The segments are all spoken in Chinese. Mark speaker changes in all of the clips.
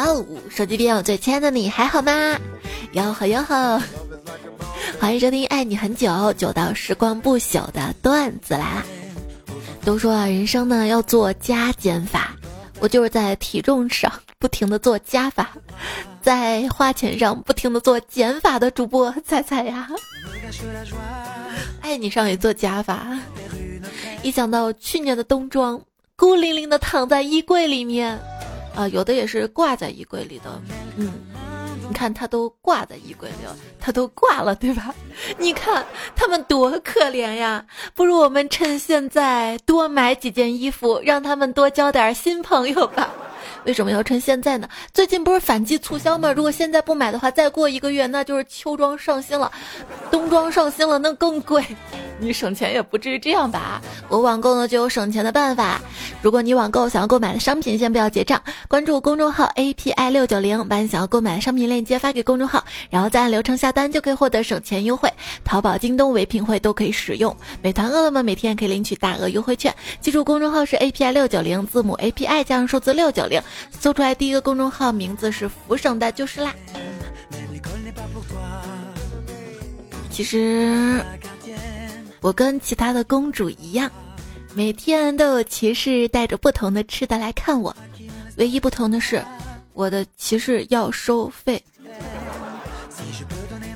Speaker 1: 哦，手机边我最亲爱的你还好吗？哟呵哟呵，欢迎收听《爱你很久》，久到时光不朽的段子来了。都说啊，人生呢要做加减法，我就是在体重上不停的做加法，在花钱上不停的做减法的主播菜菜呀。爱你上也做加法，一想到去年的冬装，孤零零的躺在衣柜里面。啊，有的也是挂在衣柜里的，嗯，你看他都挂在衣柜里了，他都挂了，对吧？你看他们多可怜呀！不如我们趁现在多买几件衣服，让他们多交点新朋友吧。为什么要趁现在呢？最近不是反季促销吗？如果现在不买的话，再过一个月那就是秋装上新了，冬装上新了，那更贵。你省钱也不至于这样吧？我网购呢就有省钱的办法。如果你网购想要购买的商品，先不要结账，关注公众号 API 六九零，把你想要购买的商品链接发给公众号，然后再按流程下单，就可以获得省钱优惠。淘宝、京东、唯品会都可以使用，美团、饿了么每天可以领取大额优惠券。记住公众号是 API 六九零，字母 API 加上数字六九零，搜出来第一个公众号名字是福省的，就是啦。其实。我跟其他的公主一样，每天都有骑士带着不同的吃的来看我，唯一不同的是，我的骑士要收费。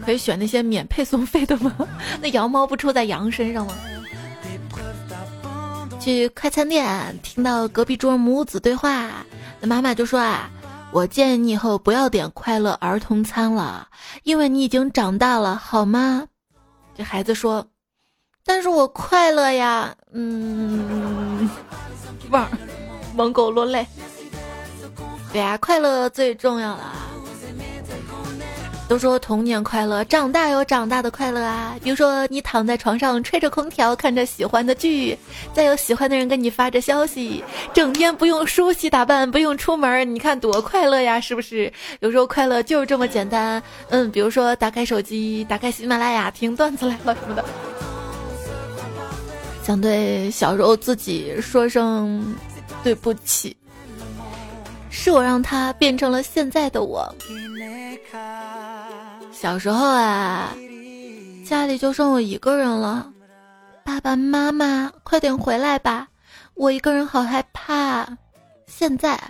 Speaker 1: 可以选那些免配送费的吗？那羊毛不出在羊身上吗？去快餐店听到隔壁桌母子对话，妈妈就说啊，我建议你以后不要点快乐儿童餐了，因为你已经长大了，好吗？这孩子说。但是我快乐呀，嗯，汪，蒙狗落泪。对呀，快乐最重要了。都说童年快乐，长大有长大的快乐啊。比如说，你躺在床上吹着空调，看着喜欢的剧，再有喜欢的人给你发着消息，整天不用梳洗打扮，不用出门，你看多快乐呀，是不是？有时候快乐就是这么简单。嗯，比如说打开手机，打开喜马拉雅听段子来了什么的。想对小时候自己说声对不起，是我让他变成了现在的我。小时候啊，家里就剩我一个人了，爸爸妈妈快点回来吧，我一个人好害怕。现在，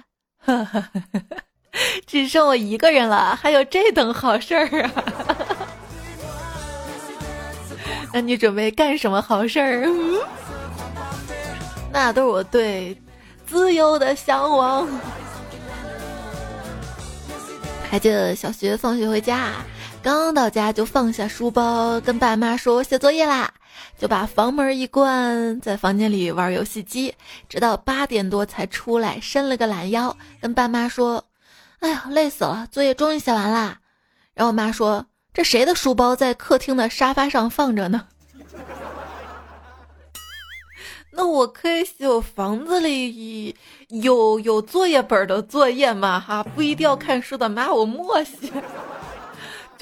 Speaker 1: 只剩我一个人了，还有这等好事儿啊！那你准备干什么好事儿？那都是我对自由的向往。还记得小学放学回家，刚到家就放下书包，跟爸妈说我写作业啦，就把房门一关，在房间里玩游戏机，直到八点多才出来，伸了个懒腰，跟爸妈说：“哎呀，累死了，作业终于写完啦。”然后我妈说。这谁的书包在客厅的沙发上放着呢？那我可以写我房子里有有作业本的作业吗？哈，不一定要看书的，妈我默写。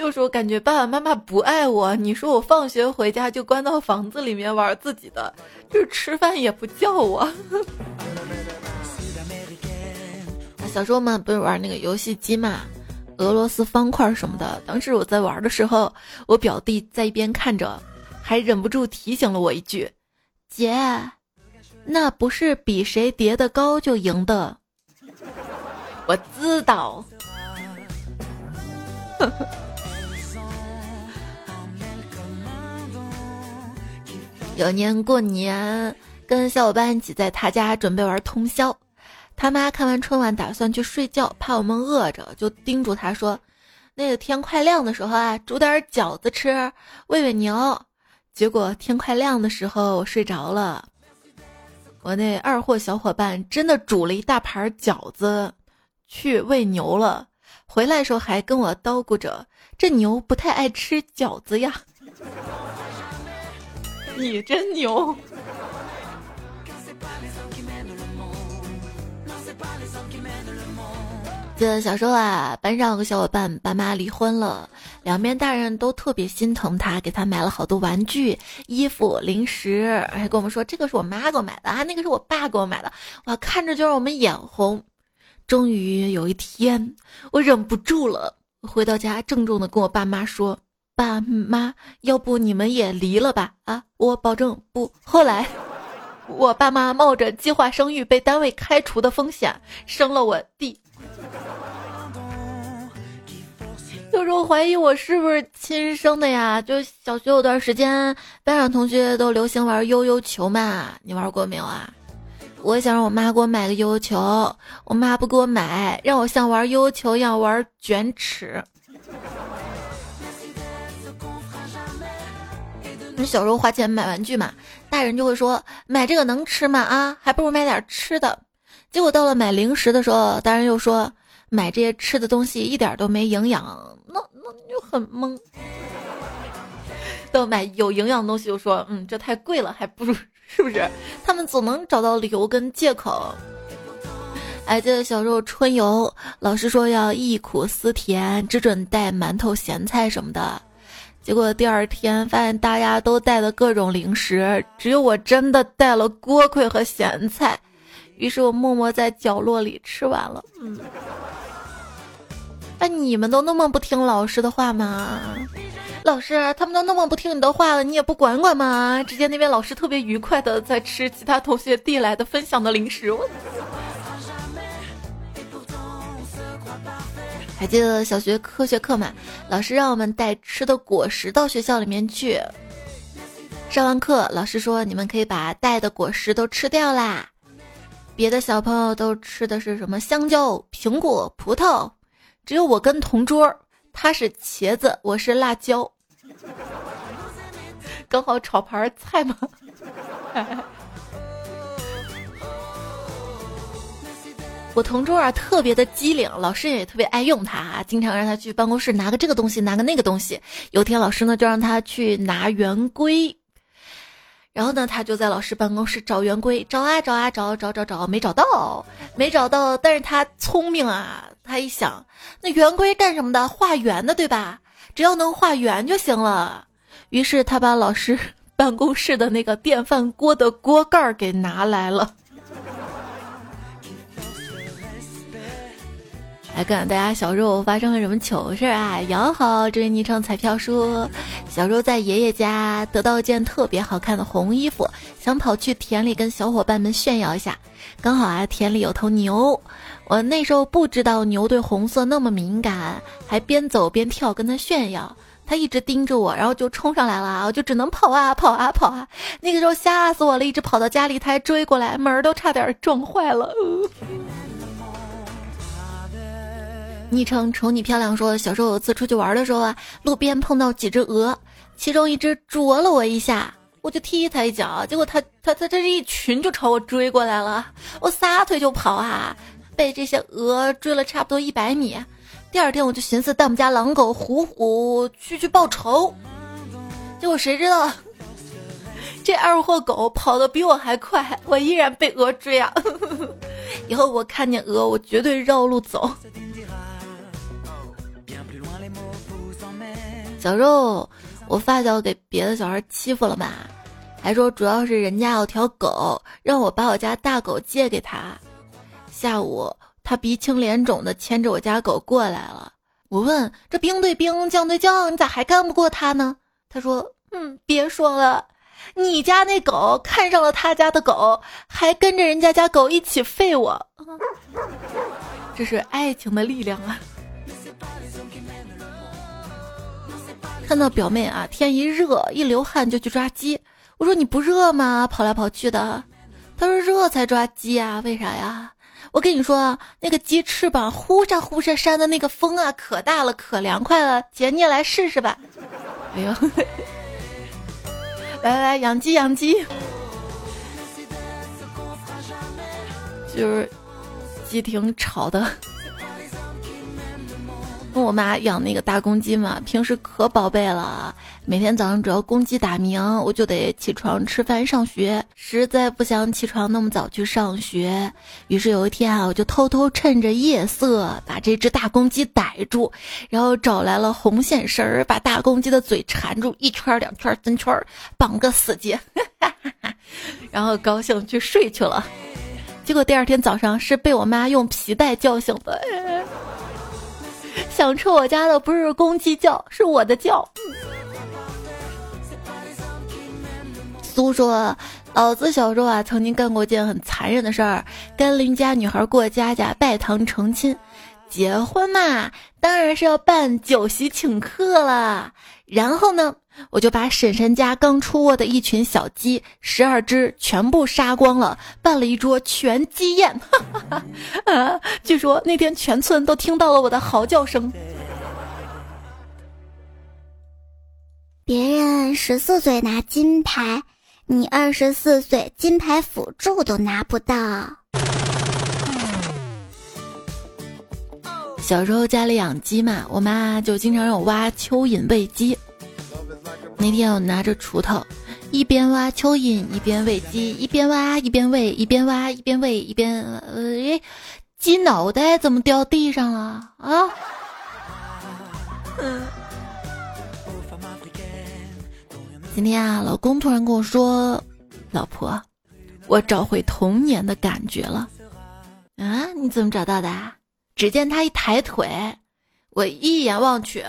Speaker 1: 就是我感觉爸爸妈妈不爱我，你说我放学回家就关到房子里面玩自己的，就是吃饭也不叫我。小时候嘛，不是玩那个游戏机嘛？俄罗斯方块什么的，当时我在玩的时候，我表弟在一边看着，还忍不住提醒了我一句：“姐，那不是比谁叠的高就赢的。”我知道。有年过年，跟小伙伴一起在他家准备玩通宵。他妈看完春晚，打算去睡觉，怕我们饿着，就叮嘱他说：“那个天快亮的时候啊，煮点饺子吃，喂喂牛。”结果天快亮的时候，我睡着了。我那二货小伙伴真的煮了一大盘饺子去喂牛了，回来的时候还跟我叨咕着：“这牛不太爱吃饺子呀。”你真牛！记得小时候啊，班上有个小伙伴爸妈离婚了，两边大人都特别心疼他，给他买了好多玩具、衣服、零食，还跟我们说这个是我妈给我买的啊，那个是我爸给我买的，哇，看着就让我们眼红。终于有一天，我忍不住了，回到家郑重的跟我爸妈说：“爸妈，要不你们也离了吧？啊，我保证不。”后来，我爸妈冒着计划生育被单位开除的风险，生了我弟。有时候怀疑我是不是亲生的呀？就小学有段时间，班上同学都流行玩悠悠球嘛，你玩过没有啊？我想让我妈给我买个悠悠球，我妈不给我买，让我像玩悠悠球一样玩卷尺。小时候花钱买玩具嘛，大人就会说买这个能吃吗？啊，还不如买点吃的。结果到了买零食的时候，大人又说买这些吃的东西一点都没营养，那那就很懵。到买有营养的东西又说，嗯，这太贵了，还不如。是不是？他们总能找到理由跟借口。还记得小时候春游，老师说要忆苦思甜，只准带馒头、咸菜什么的。结果第二天发现大家都带的各种零食，只有我真的带了锅盔和咸菜。于是我默默在角落里吃完了。嗯，哎，你们都那么不听老师的话吗？老师，他们都那么不听你的话了，你也不管管吗？只见那边老师特别愉快的在吃其他同学递来的分享的零食。还记得小学科学课吗？老师让我们带吃的果实到学校里面去。上完课，老师说你们可以把带的果实都吃掉啦。别的小朋友都吃的是什么香蕉、苹果、葡萄，只有我跟同桌。他是茄子，我是辣椒，刚好炒盘菜嘛。我同桌啊特别的机灵，老师也特别爱用他，经常让他去办公室拿个这个东西，拿个那个东西。有天老师呢就让他去拿圆规。然后呢，他就在老师办公室找圆规，找啊找啊找找找找，没找到，没找到。但是他聪明啊，他一想，那圆规干什么的？画圆的，对吧？只要能画圆就行了。于是他把老师 办公室的那个电饭锅的锅盖给拿来了。来看大家小时候发生了什么糗事啊？杨好，这位昵称彩票说，小时候在爷爷家得到一件特别好看的红衣服，想跑去田里跟小伙伴们炫耀一下。刚好啊，田里有头牛，我那时候不知道牛对红色那么敏感，还边走边跳跟他炫耀。他一直盯着我，然后就冲上来了，我就只能跑啊跑啊跑啊。那个时候吓死我了，一直跑到家里，他还追过来，门儿都差点撞坏了。昵称瞅你漂亮说，小时候有次出去玩的时候啊，路边碰到几只鹅，其中一只啄了我一下，我就踢它一脚，结果它它它这是一群就朝我追过来了，我撒腿就跑啊，被这些鹅追了差不多一百米。第二天我就寻思带我们家狼狗虎虎去去报仇，结果谁知道这二货狗跑得比我还快，我依然被鹅追啊！以后我看见鹅，我绝对绕路走。小时候，我发小给别的小孩欺负了嘛，还说主要是人家有条狗，让我把我家大狗借给他。下午，他鼻青脸肿的牵着我家狗过来了。我问：“这兵对兵，将对将，你咋还干不过他呢？”他说：“嗯，别说了，你家那狗看上了他家的狗，还跟着人家家狗一起废我。这是爱情的力量啊！”看到表妹啊，天一热一流汗就去抓鸡。我说你不热吗？跑来跑去的。他说热才抓鸡啊，为啥呀？我跟你说，那个鸡翅膀呼扇呼扇扇的那个风啊，可大了，可凉快了。姐你也来试试吧。哎呦，来来来，养鸡养鸡，就是鸡挺吵的。跟我妈养那个大公鸡嘛，平时可宝贝了。每天早上只要公鸡打鸣，我就得起床吃饭上学。实在不想起床那么早去上学，于是有一天啊，我就偷偷趁着夜色把这只大公鸡逮住，然后找来了红线绳儿，把大公鸡的嘴缠住，一圈、两圈、三圈，绑个死结，然后高兴去睡去了。结果第二天早上是被我妈用皮带叫醒的。想吃我家的不是公鸡叫，是我的叫。苏说，老子小时候啊，曾经干过件很残忍的事儿，跟邻家女孩过家家，拜堂成亲。结婚嘛，当然是要办酒席请客了。然后呢，我就把婶婶家刚出窝的一群小鸡十二只全部杀光了，办了一桌全鸡宴。啊，据说那天全村都听到了我的嚎叫声。
Speaker 2: 别人十四岁拿金牌，你二十四岁金牌辅助都拿不到。
Speaker 1: 小时候家里养鸡嘛，我妈就经常让我挖蚯蚓喂鸡。那天我拿着锄头，一边挖蚯蚓一边喂鸡，一边挖一边喂，一边挖一边喂，一边呃，鸡脑袋怎么掉地上了啊？嗯。今天啊，老公突然跟我说：“老婆，我找回童年的感觉了。”啊？你怎么找到的？只见他一抬腿，我一眼望去，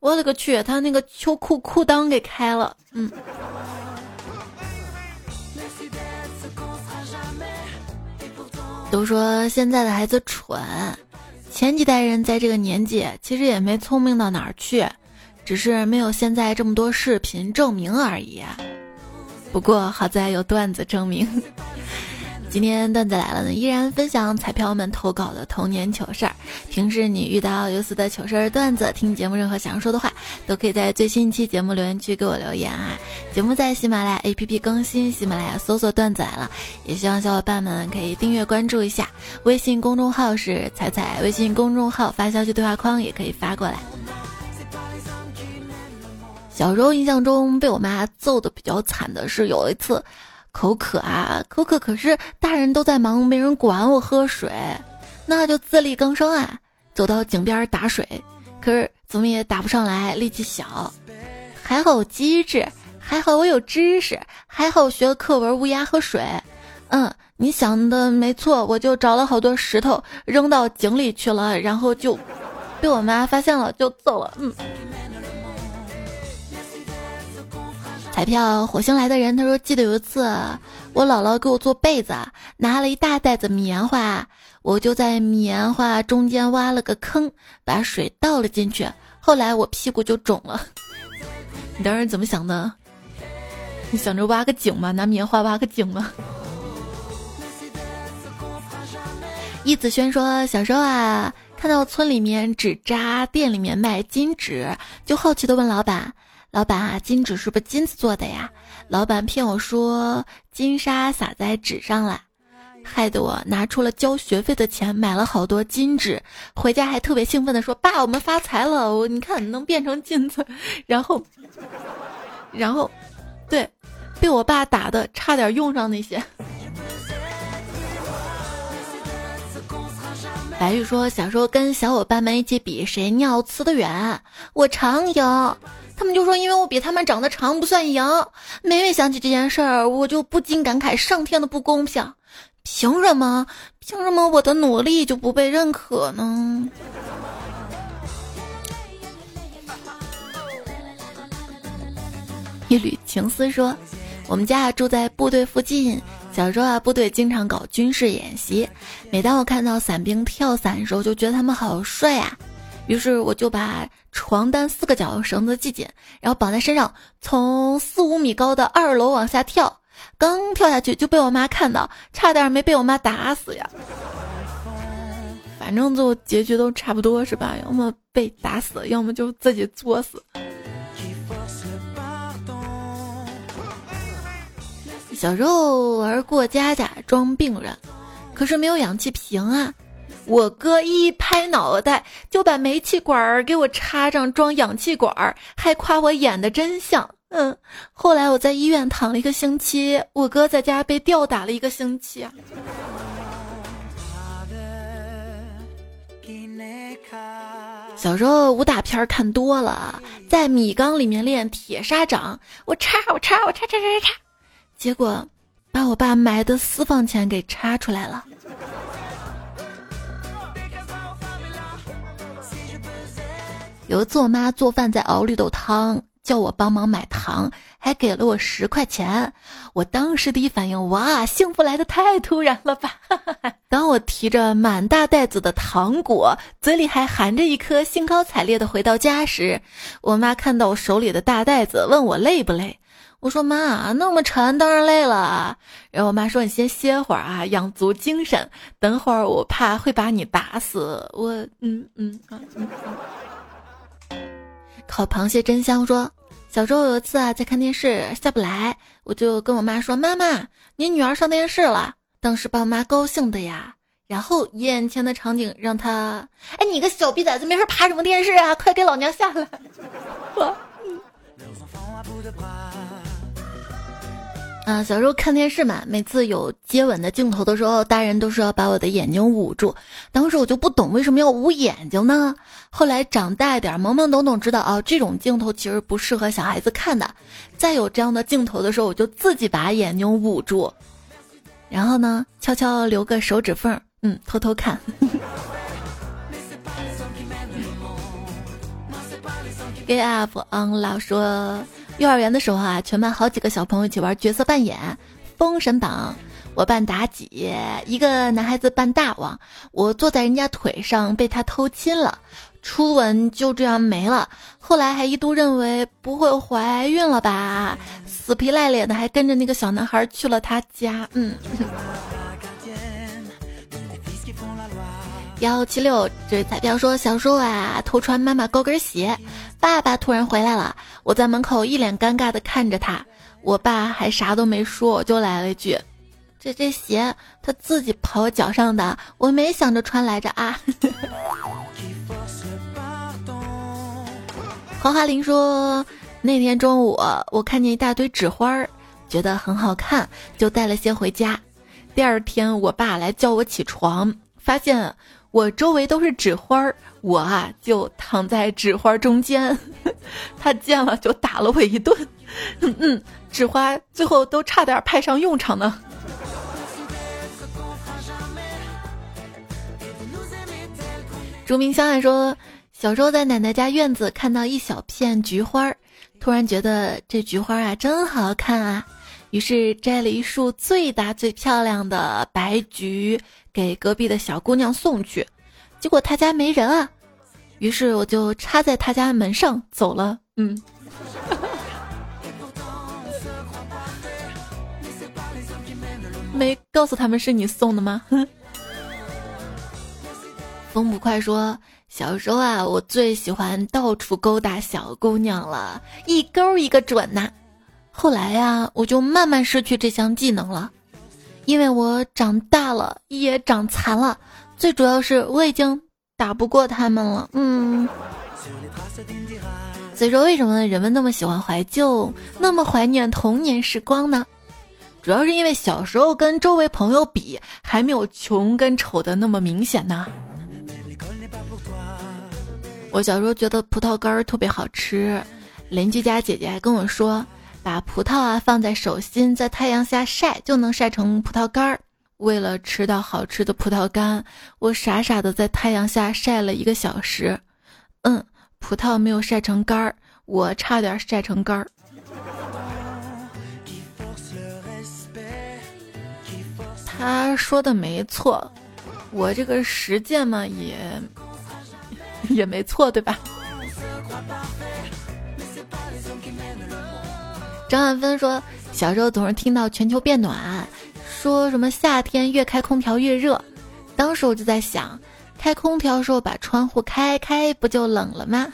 Speaker 1: 我勒个去，他那个秋裤裤裆给开了。嗯。都说现在的孩子蠢，前几代人在这个年纪其实也没聪明到哪儿去，只是没有现在这么多视频证明而已。不过好在有段子证明。今天段子来了呢，依然分享彩票们投稿的童年糗事儿。平时你遇到有思的糗事儿段子，听节目任何想说的话，都可以在最新一期节目留言区给我留言啊。节目在喜马拉雅 APP 更新，喜马拉雅搜索段子来了，也希望小伙伴们可以订阅关注一下。微信公众号是彩彩，微信公众号发消息对话框也可以发过来。小时候印象中被我妈揍的比较惨的是有一次。口渴啊，口渴！可是大人都在忙，没人管我喝水，那就自力更生啊，走到井边打水。可是怎么也打不上来，力气小。还好我机智，还好我有知识，还好我学了课文《乌鸦喝水》。嗯，你想的没错，我就找了好多石头扔到井里去了，然后就被我妈发现了，就揍了。嗯。彩票火星来的人，他说记得有一次，我姥姥给我做被子，拿了一大袋子棉花，我就在棉花中间挖了个坑，把水倒了进去，后来我屁股就肿了。你当时怎么想的？你想着挖个井吗？拿棉花挖个井吗？易子轩说，小时候啊，看到村里面纸扎店里面卖金纸，就好奇的问老板。老板啊，金纸是不是金子做的呀？老板骗我说金沙撒在纸上了，害得我拿出了交学费的钱买了好多金纸，回家还特别兴奋的说：“爸，我们发财了！我你看能变成金子。”然后，然后，对，被我爸打的差点用上那些。白玉说：“小时候跟小伙伴们一起比谁尿呲的远，我常赢。”他们就说，因为我比他们长得长不算赢。每每想起这件事儿，我就不禁感慨上天的不公平。凭什么？凭什么我的努力就不被认可呢？一缕情丝说，我们家住在部队附近，小时候啊，部队经常搞军事演习。每当我看到伞兵跳伞的时候，就觉得他们好帅啊。于是我就把床单四个角绳子系紧，然后绑在身上，从四五米高的二楼往下跳。刚跳下去就被我妈看到，差点没被我妈打死呀。反正最后结局都差不多是吧？要么被打死，要么就自己作死。小时候玩过家家装病人，可是没有氧气瓶啊。我哥一拍脑袋就把煤气管儿给我插上装氧气管儿，还夸我演的真像。嗯，后来我在医院躺了一个星期，我哥在家被吊打了一个星期。小时候武打片看多了，在米缸里面练铁砂掌，我叉我叉我叉叉叉叉，结果把我爸埋的私房钱给叉出来了。有一次我妈做饭在熬绿豆汤，叫我帮忙买糖，还给了我十块钱。我当时第一反应，哇，幸福来的太突然了吧！当我提着满大袋子的糖果，嘴里还含着一颗，兴高采烈的回到家时，我妈看到我手里的大袋子，问我累不累。我说妈，那么沉，当然累了。然后我妈说：“你先歇会儿啊，养足精神，等会儿我怕会把你打死。”我嗯嗯嗯嗯。烤螃蟹真香。说小时候有一次啊，在看电视下不来，我就跟我妈说：“妈妈，你女儿上电视了。”当时把我妈高兴的呀。然后眼前的场景让他：“哎，你个小逼崽子，没事爬什么电视啊？快给老娘下来！” 我。啊，小时候看电视嘛，每次有接吻的镜头的时候，大人都说要把我的眼睛捂住。当时我就不懂为什么要捂眼睛呢？后来长大一点，懵懵懂懂知道啊，这种镜头其实不适合小孩子看的。再有这样的镜头的时候，我就自己把眼睛捂住，然后呢，悄悄留个手指缝，嗯，偷偷看。Get up on 老说。幼儿园的时候啊，全班好几个小朋友一起玩角色扮演，《封神榜》，我扮妲己，一个男孩子扮大王，我坐在人家腿上被他偷亲了，初吻就这样没了。后来还一度认为不会怀孕了吧，死皮赖脸的还跟着那个小男孩去了他家。嗯。幺七六，这彩票说小时候啊偷穿妈妈高跟鞋，爸爸突然回来了，我在门口一脸尴尬的看着他，我爸还啥都没说，我就来了一句：“这这鞋他自己跑我脚上的，我没想着穿来着啊。”黄华林说，那天中午我看见一大堆纸花儿，觉得很好看，就带了些回家。第二天我爸来叫我起床，发现。我周围都是纸花儿，我啊就躺在纸花中间，他见了就打了我一顿，嗯 嗯，纸花最后都差点派上用场呢。竹明香爱说，小时候在奶奶家院子看到一小片菊花，突然觉得这菊花啊真好看啊，于是摘了一束最大最漂亮的白菊。给隔壁的小姑娘送去，结果他家没人啊，于是我就插在他家门上走了。嗯，没告诉他们是你送的吗？风不快说，小时候啊，我最喜欢到处勾搭小姑娘了，一勾一个准呐。后来呀，我就慢慢失去这项技能了。因为我长大了，也长残了，最主要是我已经打不过他们了。嗯，所以说为什么人们那么喜欢怀旧，那么怀念童年时光呢？主要是因为小时候跟周围朋友比，还没有穷跟丑的那么明显呢。我小时候觉得葡萄干儿特别好吃，邻居家姐姐还跟我说。把葡萄啊放在手心，在太阳下晒，就能晒成葡萄干儿。为了吃到好吃的葡萄干，我傻傻的在太阳下晒了一个小时。嗯，葡萄没有晒成干儿，我差点晒成干儿。他说的没错，我这个实践嘛也也没错，对吧？张万芬说：“小时候总是听到全球变暖，说什么夏天越开空调越热。当时我就在想，开空调时候把窗户开开，不就冷了吗？”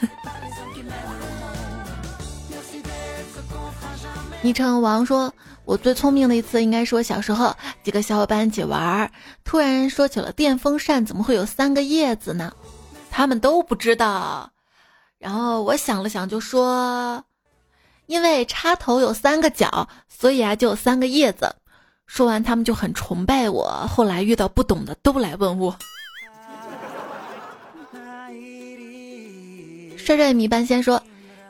Speaker 1: 昵称王说：“我最聪明的一次，应该说小时候几个小伙伴一起玩，突然说起了电风扇怎么会有三个叶子呢？他们都不知道。然后我想了想，就说。”因为插头有三个角，所以啊就有三个叶子。说完，他们就很崇拜我。后来遇到不懂的，都来问我。帅帅米半仙说，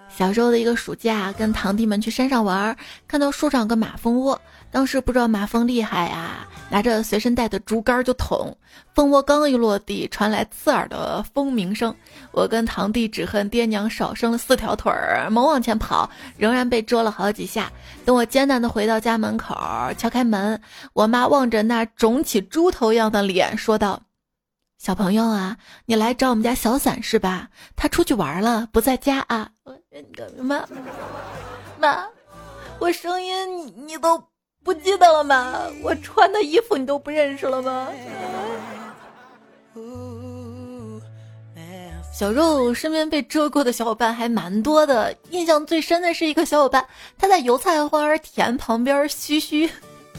Speaker 1: 小时候的一个暑假，跟堂弟们去山上玩，看到树上有个马蜂窝。当时不知道马蜂厉害呀，拿着随身带的竹竿就捅，蜂窝刚一落地，传来刺耳的蜂鸣声。我跟堂弟只恨爹娘少生了四条腿儿，猛往前跑，仍然被蛰了好几下。等我艰难地回到家门口，敲开门，我妈望着那肿起猪头样的脸，说道：“小朋友啊，你来找我们家小伞是吧？他出去玩了，不在家啊。”妈妈，我声音你你都。不记得了吗？我穿的衣服你都不认识了吗？小肉身边被蛰过的小伙伴还蛮多的，印象最深的是一个小伙伴，他在油菜花田旁边嘘嘘，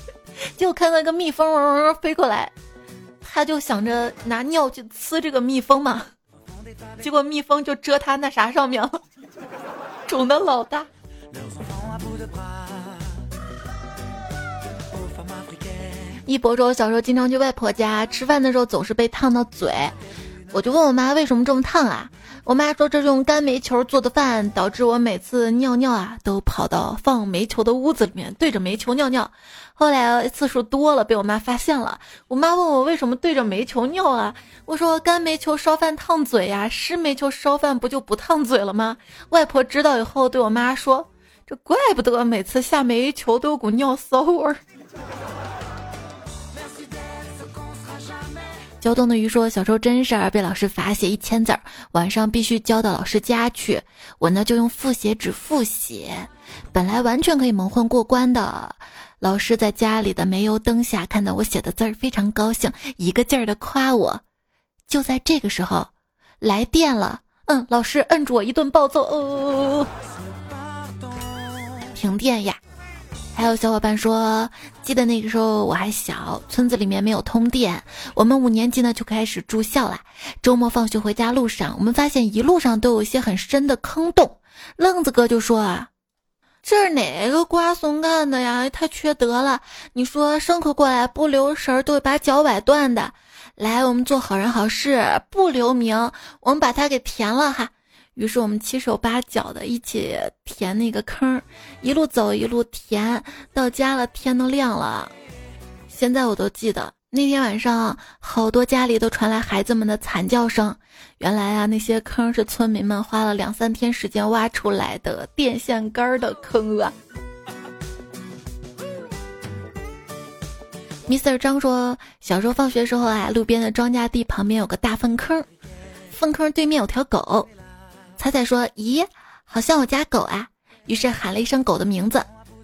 Speaker 1: 就看到一个蜜蜂嗡嗡飞过来，他就想着拿尿去呲这个蜜蜂嘛，结果蜜蜂就蛰他那啥上面了，肿的老大。一博说，小时候经常去外婆家吃饭的时候，总是被烫到嘴。我就问我妈为什么这么烫啊？我妈说这是用干煤球做的饭，导致我每次尿尿啊都跑到放煤球的屋子里面对着煤球尿尿。后来次数多了，被我妈发现了。我妈问我为什么对着煤球尿啊？我说干煤球烧饭烫嘴呀，湿煤球烧饭不就不烫嘴了吗？外婆知道以后对我妈说：“这怪不得每次下煤球都有股尿骚味儿。”胶东的鱼说：“小时候真事儿，被老师罚写一千字儿，晚上必须交到老师家去。我呢就用复写纸复写，本来完全可以蒙混过关的。老师在家里的煤油灯下看到我写的字儿，非常高兴，一个劲儿的夸我。就在这个时候，来电了。嗯，老师摁住我一顿暴揍。哦，停电呀！”还有小伙伴说，记得那个时候我还小，村子里面没有通电，我们五年级呢就开始住校了。周末放学回家路上，我们发现一路上都有一些很深的坑洞。愣子哥就说啊，这是哪个瓜怂干的呀？太缺德了！你说牲口过来不留神儿都会把脚崴断的。来，我们做好人好事，不留名，我们把它给填了哈。于是我们七手八脚的一起填那个坑，一路走一路填，到家了天都亮了。现在我都记得那天晚上，好多家里都传来孩子们的惨叫声。原来啊，那些坑是村民们花了两三天时间挖出来的电线杆的坑啊。Mr 张说，小时候放学时候啊，路边的庄稼地旁边有个大粪坑，粪坑对面有条狗。彩彩说：“咦，好像我家狗啊！”于是喊了一声狗的名字，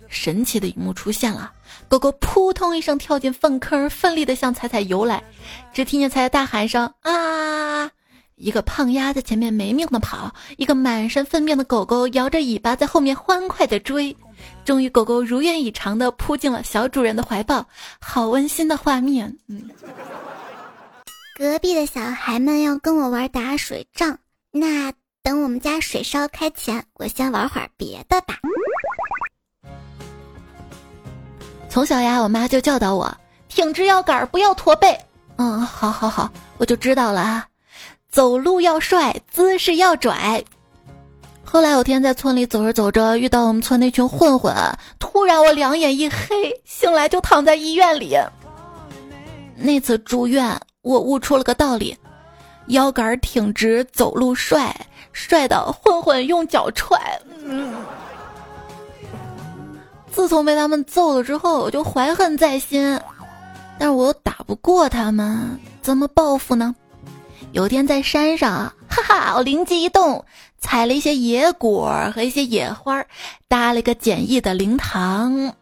Speaker 1: 神奇的一幕出现了，狗狗扑通一声跳进粪坑，奋力的向彩彩游来。只听见彩彩大喊声：“啊！”一个胖丫在前面没命的跑，一个满身粪便的狗狗摇着尾巴在后面欢快的追。终于，狗狗如愿以偿的扑进了小主人的怀抱，好温馨的画面。嗯，
Speaker 2: 隔壁的小孩们要跟我玩打水仗，那。等我们家水烧开前，我先玩会儿别的吧。
Speaker 1: 从小呀，我妈就教导我挺直腰杆，不要驼背。嗯，好好好，我就知道了啊。走路要帅，姿势要拽。后来有天在村里走着走着，遇到我们村那群混混，突然我两眼一黑，醒来就躺在医院里。那次住院，我悟出了个道理。腰杆挺直，走路帅，帅到混混用脚踹。自从被他们揍了之后，我就怀恨在心，但是我又打不过他们，怎么报复呢？有天在山上，哈哈，我灵机一动，采了一些野果和一些野花，搭了一个简易的灵堂，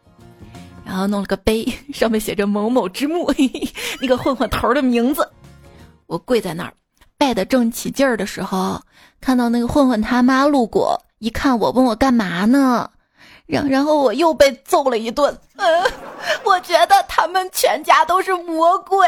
Speaker 1: 然后弄了个碑，上面写着某某之墓，那个混混头的名字。我跪在那儿。拜的正起劲儿的时候，看到那个混混他妈路过，一看我问我干嘛呢，然然后我又被揍了一顿。嗯，我觉得他们全家都是魔鬼。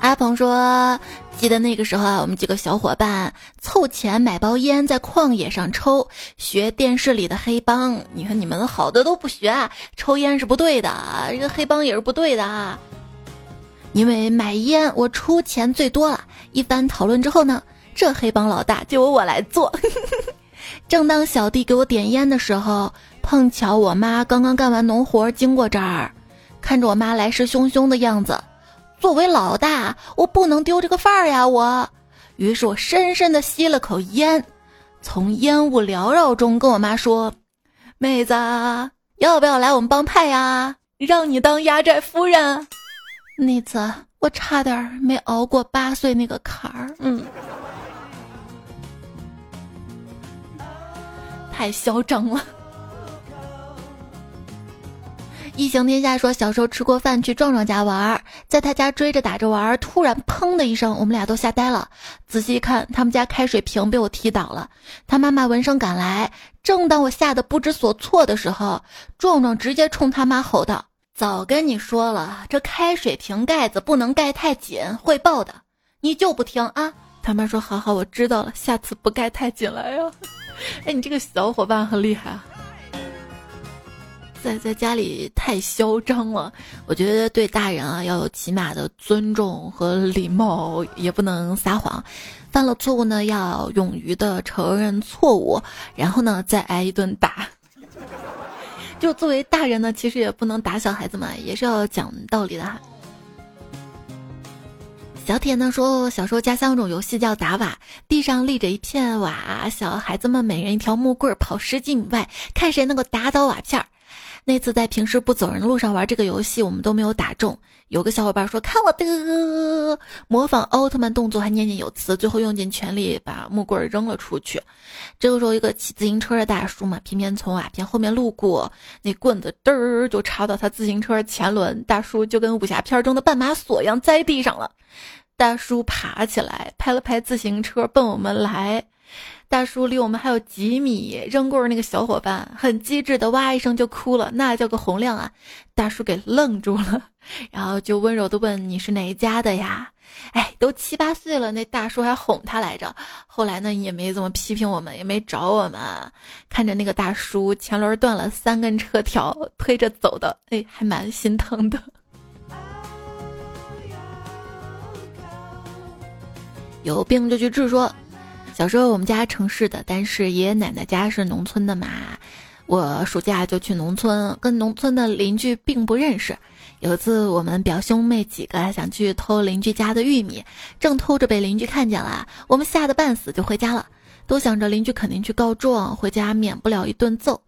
Speaker 1: 阿鹏说。记得那个时候啊，我们几个小伙伴凑钱买包烟，在旷野上抽，学电视里的黑帮。你看你们好的都不学，啊抽烟是不对的，这个黑帮也是不对的啊。因为买烟我出钱最多了。一番讨论之后呢，这黑帮老大就由我来做。正当小弟给我点烟的时候，碰巧我妈刚刚干完农活经过这儿，看着我妈来势汹汹的样子，作为老大，我不能丢这个范儿呀！我，于是我深深的吸了口烟，从烟雾缭绕中跟我妈说：“妹子，要不要来我们帮派呀？让你当压寨夫人。”那次我差点没熬过八岁那个坎儿，嗯，太嚣张了。异行天下说，小时候吃过饭去壮壮家玩，在他家追着打着玩，突然砰的一声，我们俩都吓呆了。仔细一看，他们家开水瓶被我踢倒了。他妈妈闻声赶来，正当我吓得不知所措的时候，壮壮直接冲他妈吼道。早跟你说了，这开水瓶盖子不能盖太紧，会爆的。你就不听啊？他妈说好好，我知道了，下次不盖太紧了呀。哎，你这个小伙伴很厉害啊，在在家里太嚣张了。我觉得对大人啊要有起码的尊重和礼貌，也不能撒谎。犯了错误呢，要勇于的承认错误，然后呢再挨一顿打。就作为大人呢，其实也不能打小孩子嘛，也是要讲道理的哈。小铁呢说，小时候家乡有种游戏叫打瓦，地上立着一片瓦，小孩子们每人一条木棍，跑十几米外，看谁能够打倒瓦片儿。那次在平时不走人的路上玩这个游戏，我们都没有打中。有个小伙伴说：“看我的，模仿奥特曼动作，还念念有词，最后用尽全力把木棍扔了出去。”这个时候，一个骑自行车的大叔嘛，偏偏从瓦片后面路过，那棍子嘚儿就插到他自行车前轮，大叔就跟武侠片中的绊马索一样栽地上了。大叔爬起来，拍了拍自行车，奔我们来。大叔离我们还有几米，扔棍儿那个小伙伴很机智的哇一声就哭了，那叫个洪亮啊！大叔给愣住了，然后就温柔的问：“你是哪一家的呀？”哎，都七八岁了，那大叔还哄他来着。后来呢，也没怎么批评我们，也没找我们。看着那个大叔前轮断了三根车条，推着走的，哎，还蛮心疼的。有病就去治，说。小时候我们家城市的，但是爷爷奶奶家是农村的嘛。我暑假就去农村，跟农村的邻居并不认识。有一次我们表兄妹几个想去偷邻居家的玉米，正偷着被邻居看见了，我们吓得半死就回家了，都想着邻居肯定去告状，回家免不了一顿揍。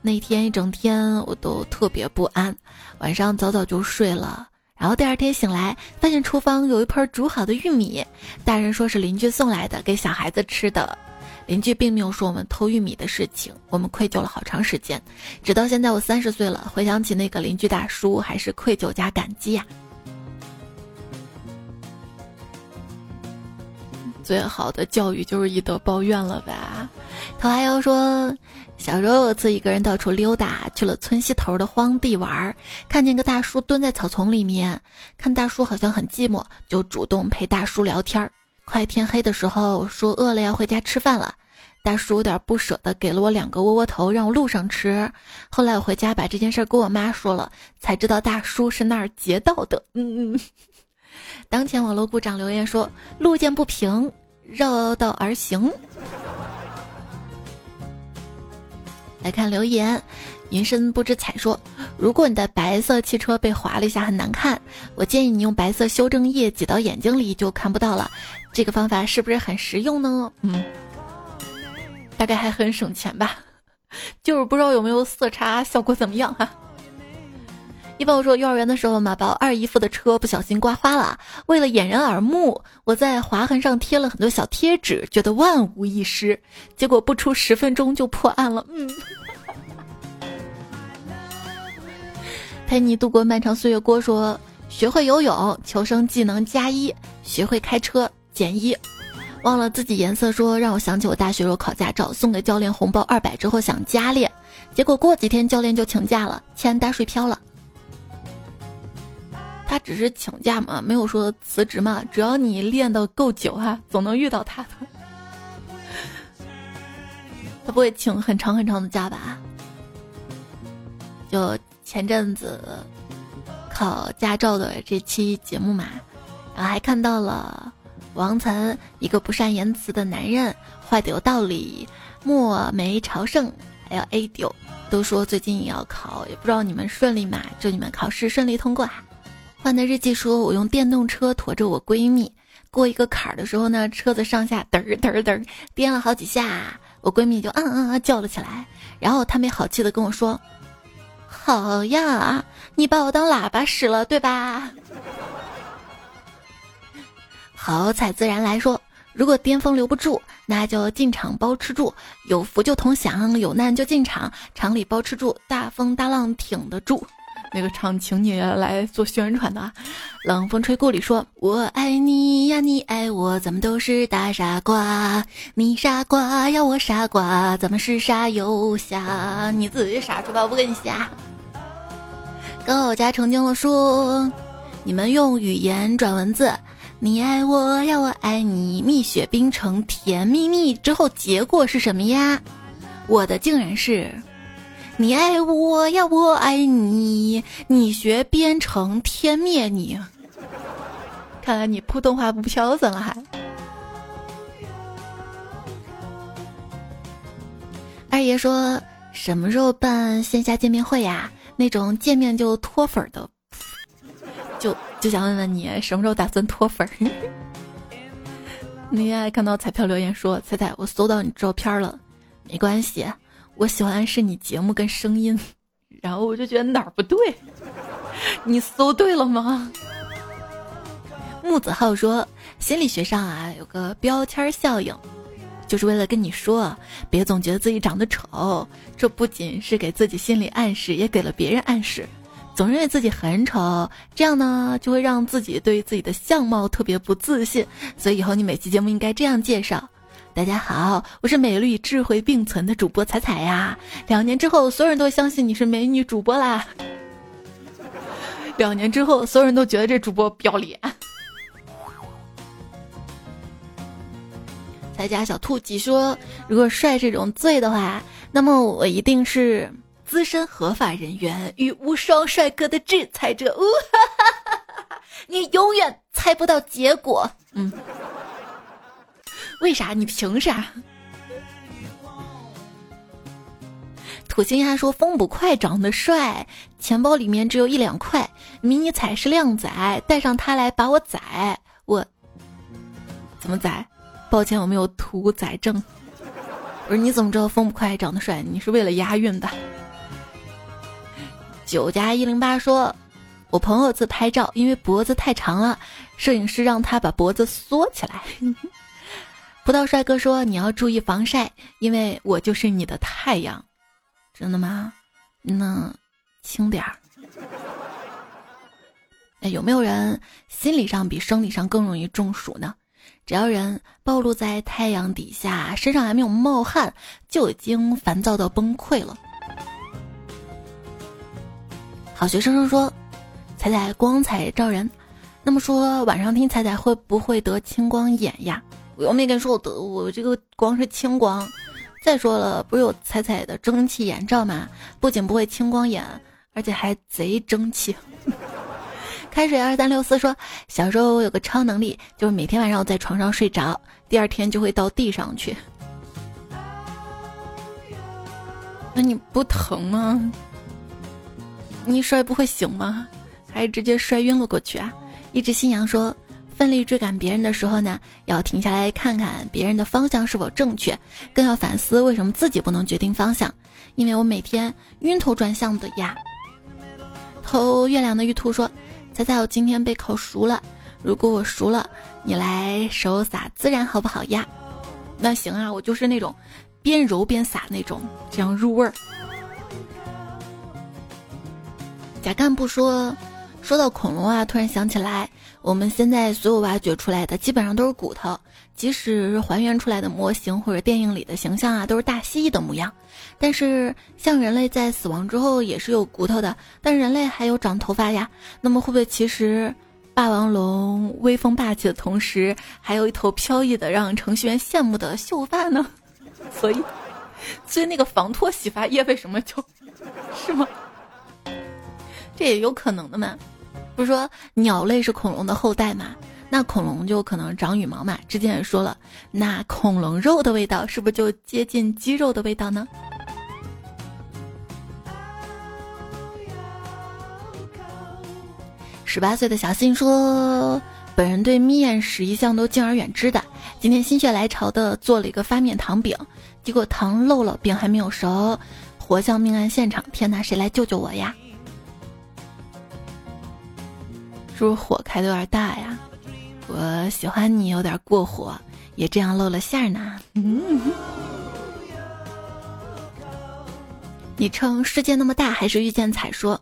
Speaker 1: 那天一整天我都特别不安，晚上早早就睡了。然后第二天醒来，发现厨房有一盆煮好的玉米，大人说是邻居送来的，给小孩子吃的。邻居并没有说我们偷玉米的事情，我们愧疚了好长时间，直到现在我三十岁了，回想起那个邻居大叔，还是愧疚加感激呀。最好的教育就是以德报怨了吧？头还要说。小时候有次一个人到处溜达，去了村西头的荒地玩，看见个大叔蹲在草丛里面，看大叔好像很寂寞，就主动陪大叔聊天儿。快天黑的时候，说饿了要回家吃饭了，大叔有点不舍得，给了我两个窝窝头，让我路上吃。后来我回家把这件事跟我妈说了，才知道大叔是那儿劫道的。嗯嗯。当前网络部长留言说：路见不平，绕道而行。来看留言，云深不知彩说：“如果你的白色汽车被划了一下很难看，我建议你用白色修正液挤到眼睛里就看不到了。这个方法是不是很实用呢？嗯，大概还很省钱吧，就是不知道有没有色差，效果怎么样哈。”一般我说幼儿园的时候嘛，把我二姨夫的车不小心刮花了，为了掩人耳目，我在划痕上贴了很多小贴纸，觉得万无一失。结果不出十分钟就破案了。嗯，陪你度过漫长岁月。郭说：学会游泳，求生技能加一；学会开车减一。忘了自己颜色，说让我想起我大学时候考驾照，送给教练红包二百之后想加练，结果过几天教练就请假了，钱打水漂了。他只是请假嘛，没有说辞职嘛。只要你练的够久哈，总能遇到他的。他不会请很长很长的假吧？就前阵子考驾照的这期节目嘛，然后还看到了王岑一个不善言辞的男人，坏的有道理，墨梅朝圣，还有 A 九，都说最近也要考，也不知道你们顺利吗？祝你们考试顺利通过啊。换的日记说，我用电动车驮着我闺蜜过一个坎儿的时候呢，车子上下嘚儿嘚儿嘚儿颠了好几下，我闺蜜就嗯嗯嗯叫了起来，然后她没好气的跟我说：“好呀，你把我当喇叭使了，对吧？” 好彩自然来说，如果巅峰留不住，那就进场包吃住，有福就同享，有难就进场，厂里包吃住，大风大浪挺得住。那个唱，请你来做宣传的。冷风吹故里说：“我爱你呀，你爱我，咱们都是大傻瓜。你傻瓜呀，我傻瓜，咱们是傻又瞎。你自己傻出吧，我不跟你瞎。”高家成精了说：“你们用语言转文字，你爱我呀，我爱你，蜜雪冰城甜蜜蜜之后结果是什么呀？我的竟然是。”你爱我呀，我爱你，你学编程天灭你。看来你普通话不飘怎了还？二爷说什么时候办线下见面会呀？那种见面就脱粉的，就就想问问你什么时候打算脱粉？你爱看到彩票留言说彩彩，我搜到你照片了，没关系。我喜欢是你节目跟声音，然后我就觉得哪儿不对，你搜对了吗？木子浩说，心理学上啊有个标签效应，就是为了跟你说，别总觉得自己长得丑，这不仅是给自己心理暗示，也给了别人暗示。总认为自己很丑，这样呢就会让自己对自己的相貌特别不自信。所以以后你每期节目应该这样介绍。大家好，我是美丽智慧并存的主播彩彩呀。两年之后，所有人都相信你是美女主播啦。两年之后，所有人都觉得这主播不要脸。才家小兔几说：“如果帅这种罪的话，那么我一定是资深合法人员与无双帅哥的制裁者。”呜你永远猜不到结果。嗯。为啥？你凭啥？土星鸭说：“风捕快长得帅，钱包里面只有一两块，迷你彩是靓仔，带上它来把我宰。我怎么宰？抱歉，我没有屠宰证。不是，你怎么知道风捕快长得帅？你是为了押韵的。”九加一零八说：“我朋友自拍照，因为脖子太长了，摄影师让他把脖子缩起来。”葡萄帅哥说：“你要注意防晒，因为我就是你的太阳。”真的吗？那轻点儿。哎，有没有人心理上比生理上更容易中暑呢？只要人暴露在太阳底下，身上还没有冒汗，就已经烦躁到崩溃了。好学生生说：“彩彩光彩照人。”那么说晚上听彩彩会不会得青光眼呀？我又没跟说我得我这个光是青光，再说了，不是有彩彩的蒸汽眼罩吗？不仅不会青光眼，而且还贼争气。开水二三六四说，小时候我有个超能力，就是每天晚上我在床上睡着，第二天就会到地上去。那你不疼吗？你摔不会醒吗？还是直接摔晕了过去啊？一只新羊说。奋力追赶别人的时候呢，要停下来看看别人的方向是否正确，更要反思为什么自己不能决定方向。因为我每天晕头转向的呀。偷月亮的玉兔说：“猜猜我今天被烤熟了，如果我熟了，你来手撒孜然好不好呀？”那行啊，我就是那种边揉边撒那种，这样入味儿。贾干部说：“说到恐龙啊，突然想起来。”我们现在所有挖掘出来的基本上都是骨头，即使是还原出来的模型或者电影里的形象啊，都是大蜥蜴的模样。但是像人类在死亡之后也是有骨头的，但人类还有长头发呀。那么会不会其实霸王龙威风霸气的同时，还有一头飘逸的让程序员羡慕的秀发呢？所以，所以那个防脱洗发液为什么就，是吗？这也有可能的嘛。不是说鸟类是恐龙的后代吗？那恐龙就可能长羽毛嘛。之前也说了，那恐龙肉的味道是不是就接近鸡肉的味道呢？十八岁的小新说：“本人对面食一向都敬而远之的，今天心血来潮的做了一个发面糖饼，结果糖漏了，饼还没有熟，活像命案现场。天哪，谁来救救我呀？是不是火开的有点大呀？我喜欢你有点过火，也这样露了馅儿呢。你称世界那么大，还是遇见彩说？”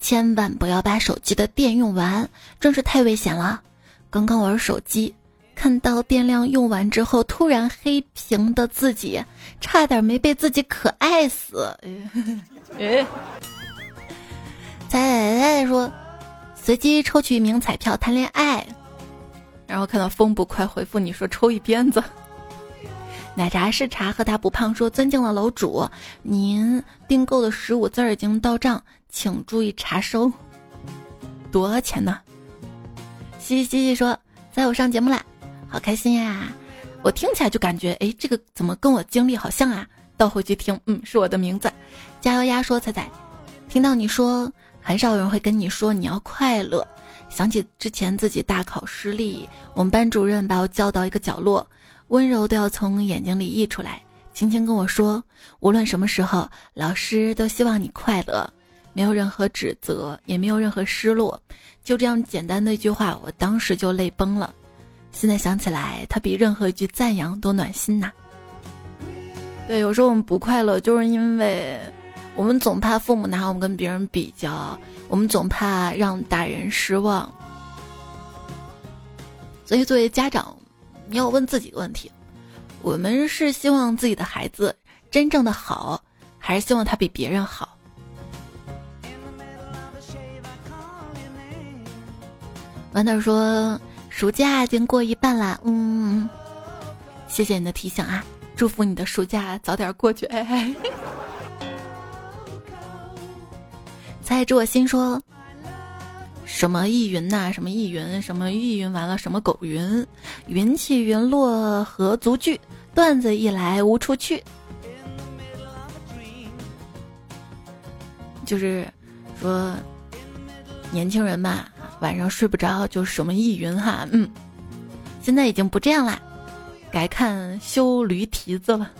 Speaker 1: 千万不要把手机的电用完，真是太危险了。刚刚玩手机，看到电量用完之后突然黑屏的自己，差点没被自己可爱死。哎，彩彩彩说，随机抽取一名彩票谈恋爱，然后看到风不快回复你说抽一鞭子。奶茶是茶，喝它不胖。说尊敬的楼主，您订购的十五字已经到账。请注意查收，多少钱呢？嘻嘻嘻嘻说：“在我上节目啦，好开心呀！我听起来就感觉，哎，这个怎么跟我经历好像啊？倒回去听，嗯，是我的名字。加油呀！说彩彩，听到你说，很少有人会跟你说你要快乐。想起之前自己大考失利，我们班主任把我叫到一个角落，温柔都要从眼睛里溢出来，轻轻跟我说，无论什么时候，老师都希望你快乐。”没有任何指责，也没有任何失落，就这样简单的一句话，我当时就泪崩了。现在想起来，他比任何一句赞扬都暖心呐。对，有时候我们不快乐，就是因为我们总怕父母拿我们跟别人比较，我们总怕让大人失望。所以，作为家长，你要问自己一个问题：我们是希望自己的孩子真正的好，还是希望他比别人好？豌豆说：“暑假已经过一半了，嗯，谢谢你的提醒啊，祝福你的暑假早点过去。”哎，猜着我心说：“什么易云呐？什么易云？什么易云？完了什么狗云？云起云落何足惧？段子一来无处去。”就是说，年轻人嘛。晚上睡不着就什么易云哈，嗯，现在已经不这样啦，改看修驴蹄子了。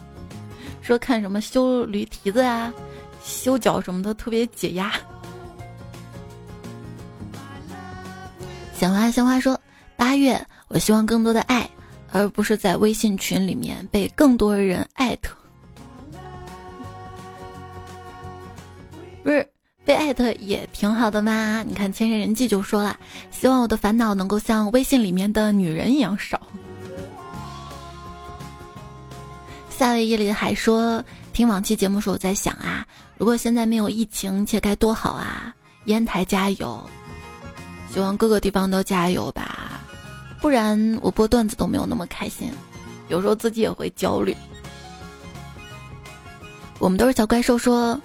Speaker 1: 说看什么修驴蹄子呀，修脚什么的特别解压。鲜花鲜花说，八月我希望更多的爱，而不是在微信群里面被更多人艾特。不是。被艾特也挺好的嘛，你看《千山人迹》就说了，希望我的烦恼能够像微信里面的女人一样少。夏威夷里还说，听往期节目时我在想啊，如果现在没有疫情，且该多好啊！烟台加油，希望各个地方都加油吧，不然我播段子都没有那么开心，有时候自己也会焦虑。我们都是小怪兽说。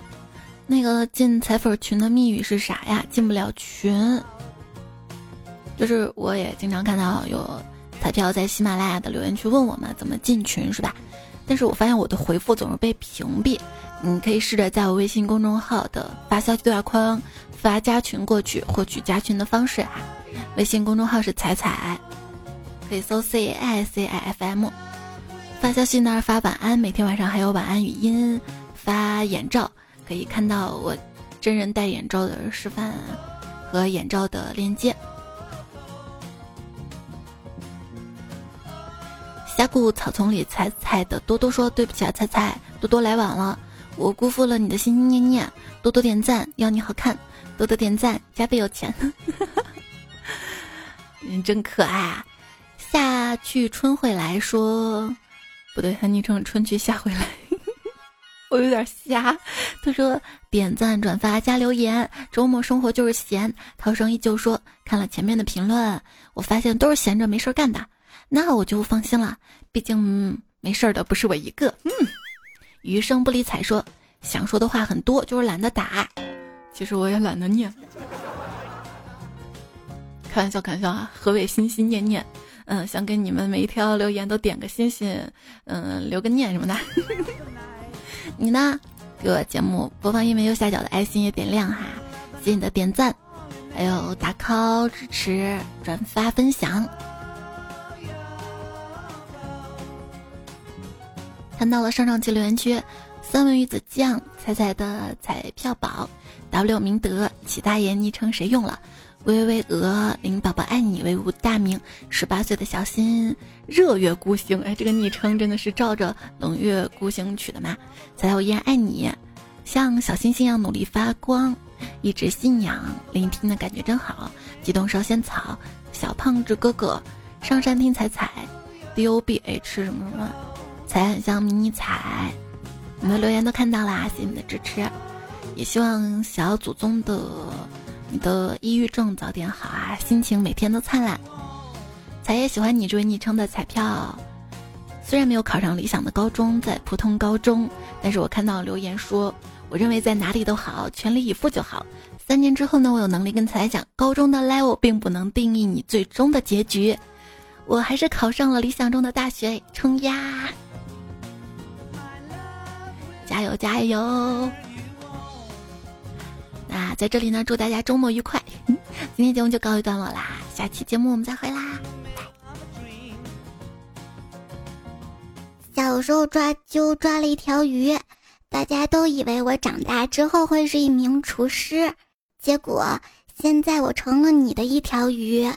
Speaker 1: 那个进彩粉群的密语是啥呀？进不了群。就是我也经常看到有彩票在喜马拉雅的留言区问我们怎么进群，是吧？但是我发现我的回复总是被屏蔽。你可以试着在我微信公众号的发消息对话框发加群过去，获取加群的方式啊。微信公众号是彩彩，可以搜 C I C I F M。发消息那儿发晚安，每天晚上还有晚安语音，发眼罩。可以看到我真人戴眼罩的示范和眼罩的链接。峡谷草丛里，彩彩的多多说：“对不起啊，彩彩，多多来晚了，我辜负了你的心心念念。”多多点赞，要你好看，多多点赞，加倍有钱。你真可爱啊！夏去春会来说，不对，他昵称春去夏会来。我有点瞎，他说点赞、转发、加留言，周末生活就是闲。涛声依旧说看了前面的评论，我发现都是闲着没事干的，那我就放心了，毕竟没事的不是我一个。嗯，余生不理睬说想说的话很多，就是懒得打，其实我也懒得念。开玩笑，开玩笑啊！何伟心心念念，嗯，想给你们每一条留言都点个心心，嗯，留个念什么的。你呢？给我节目播放页面右下角的爱心也点亮哈，谢谢你的点赞，还有打 call 支持、转发分享。看到了上上期留言区，三文鱼子酱、彩彩的彩票宝、W 明德、齐大爷昵称谁用了？微微鹅、林宝宝爱你、为吾大名、十八岁的小新、热月孤星，哎，这个昵称真的是照着冷月孤星取的吗？彩彩我依然爱你，像小星星一样努力发光，一直信仰，聆听的感觉真好。激动烧仙草、小胖子哥哥、上山听彩彩、D O B H 什么什么。彩很像迷你彩，你们留言都看到啦，谢谢你的支持，也希望小祖宗的你的抑郁症早点好啊，心情每天都灿烂。彩也喜欢你这位昵称的彩票，虽然没有考上理想的高中，在普通高中，但是我看到留言说，我认为在哪里都好，全力以赴就好。三年之后呢，我有能力跟彩讲，高中的 level 并不能定义你最终的结局，我还是考上了理想中的大学，冲呀！加油加油！那在这里呢，祝大家周末愉快。今天节目就告一段落啦，下期节目我们再会啦，
Speaker 2: 小时候抓阄抓了一条鱼，大家都以为我长大之后会是一名厨师，结果现在我成了你的一条鱼。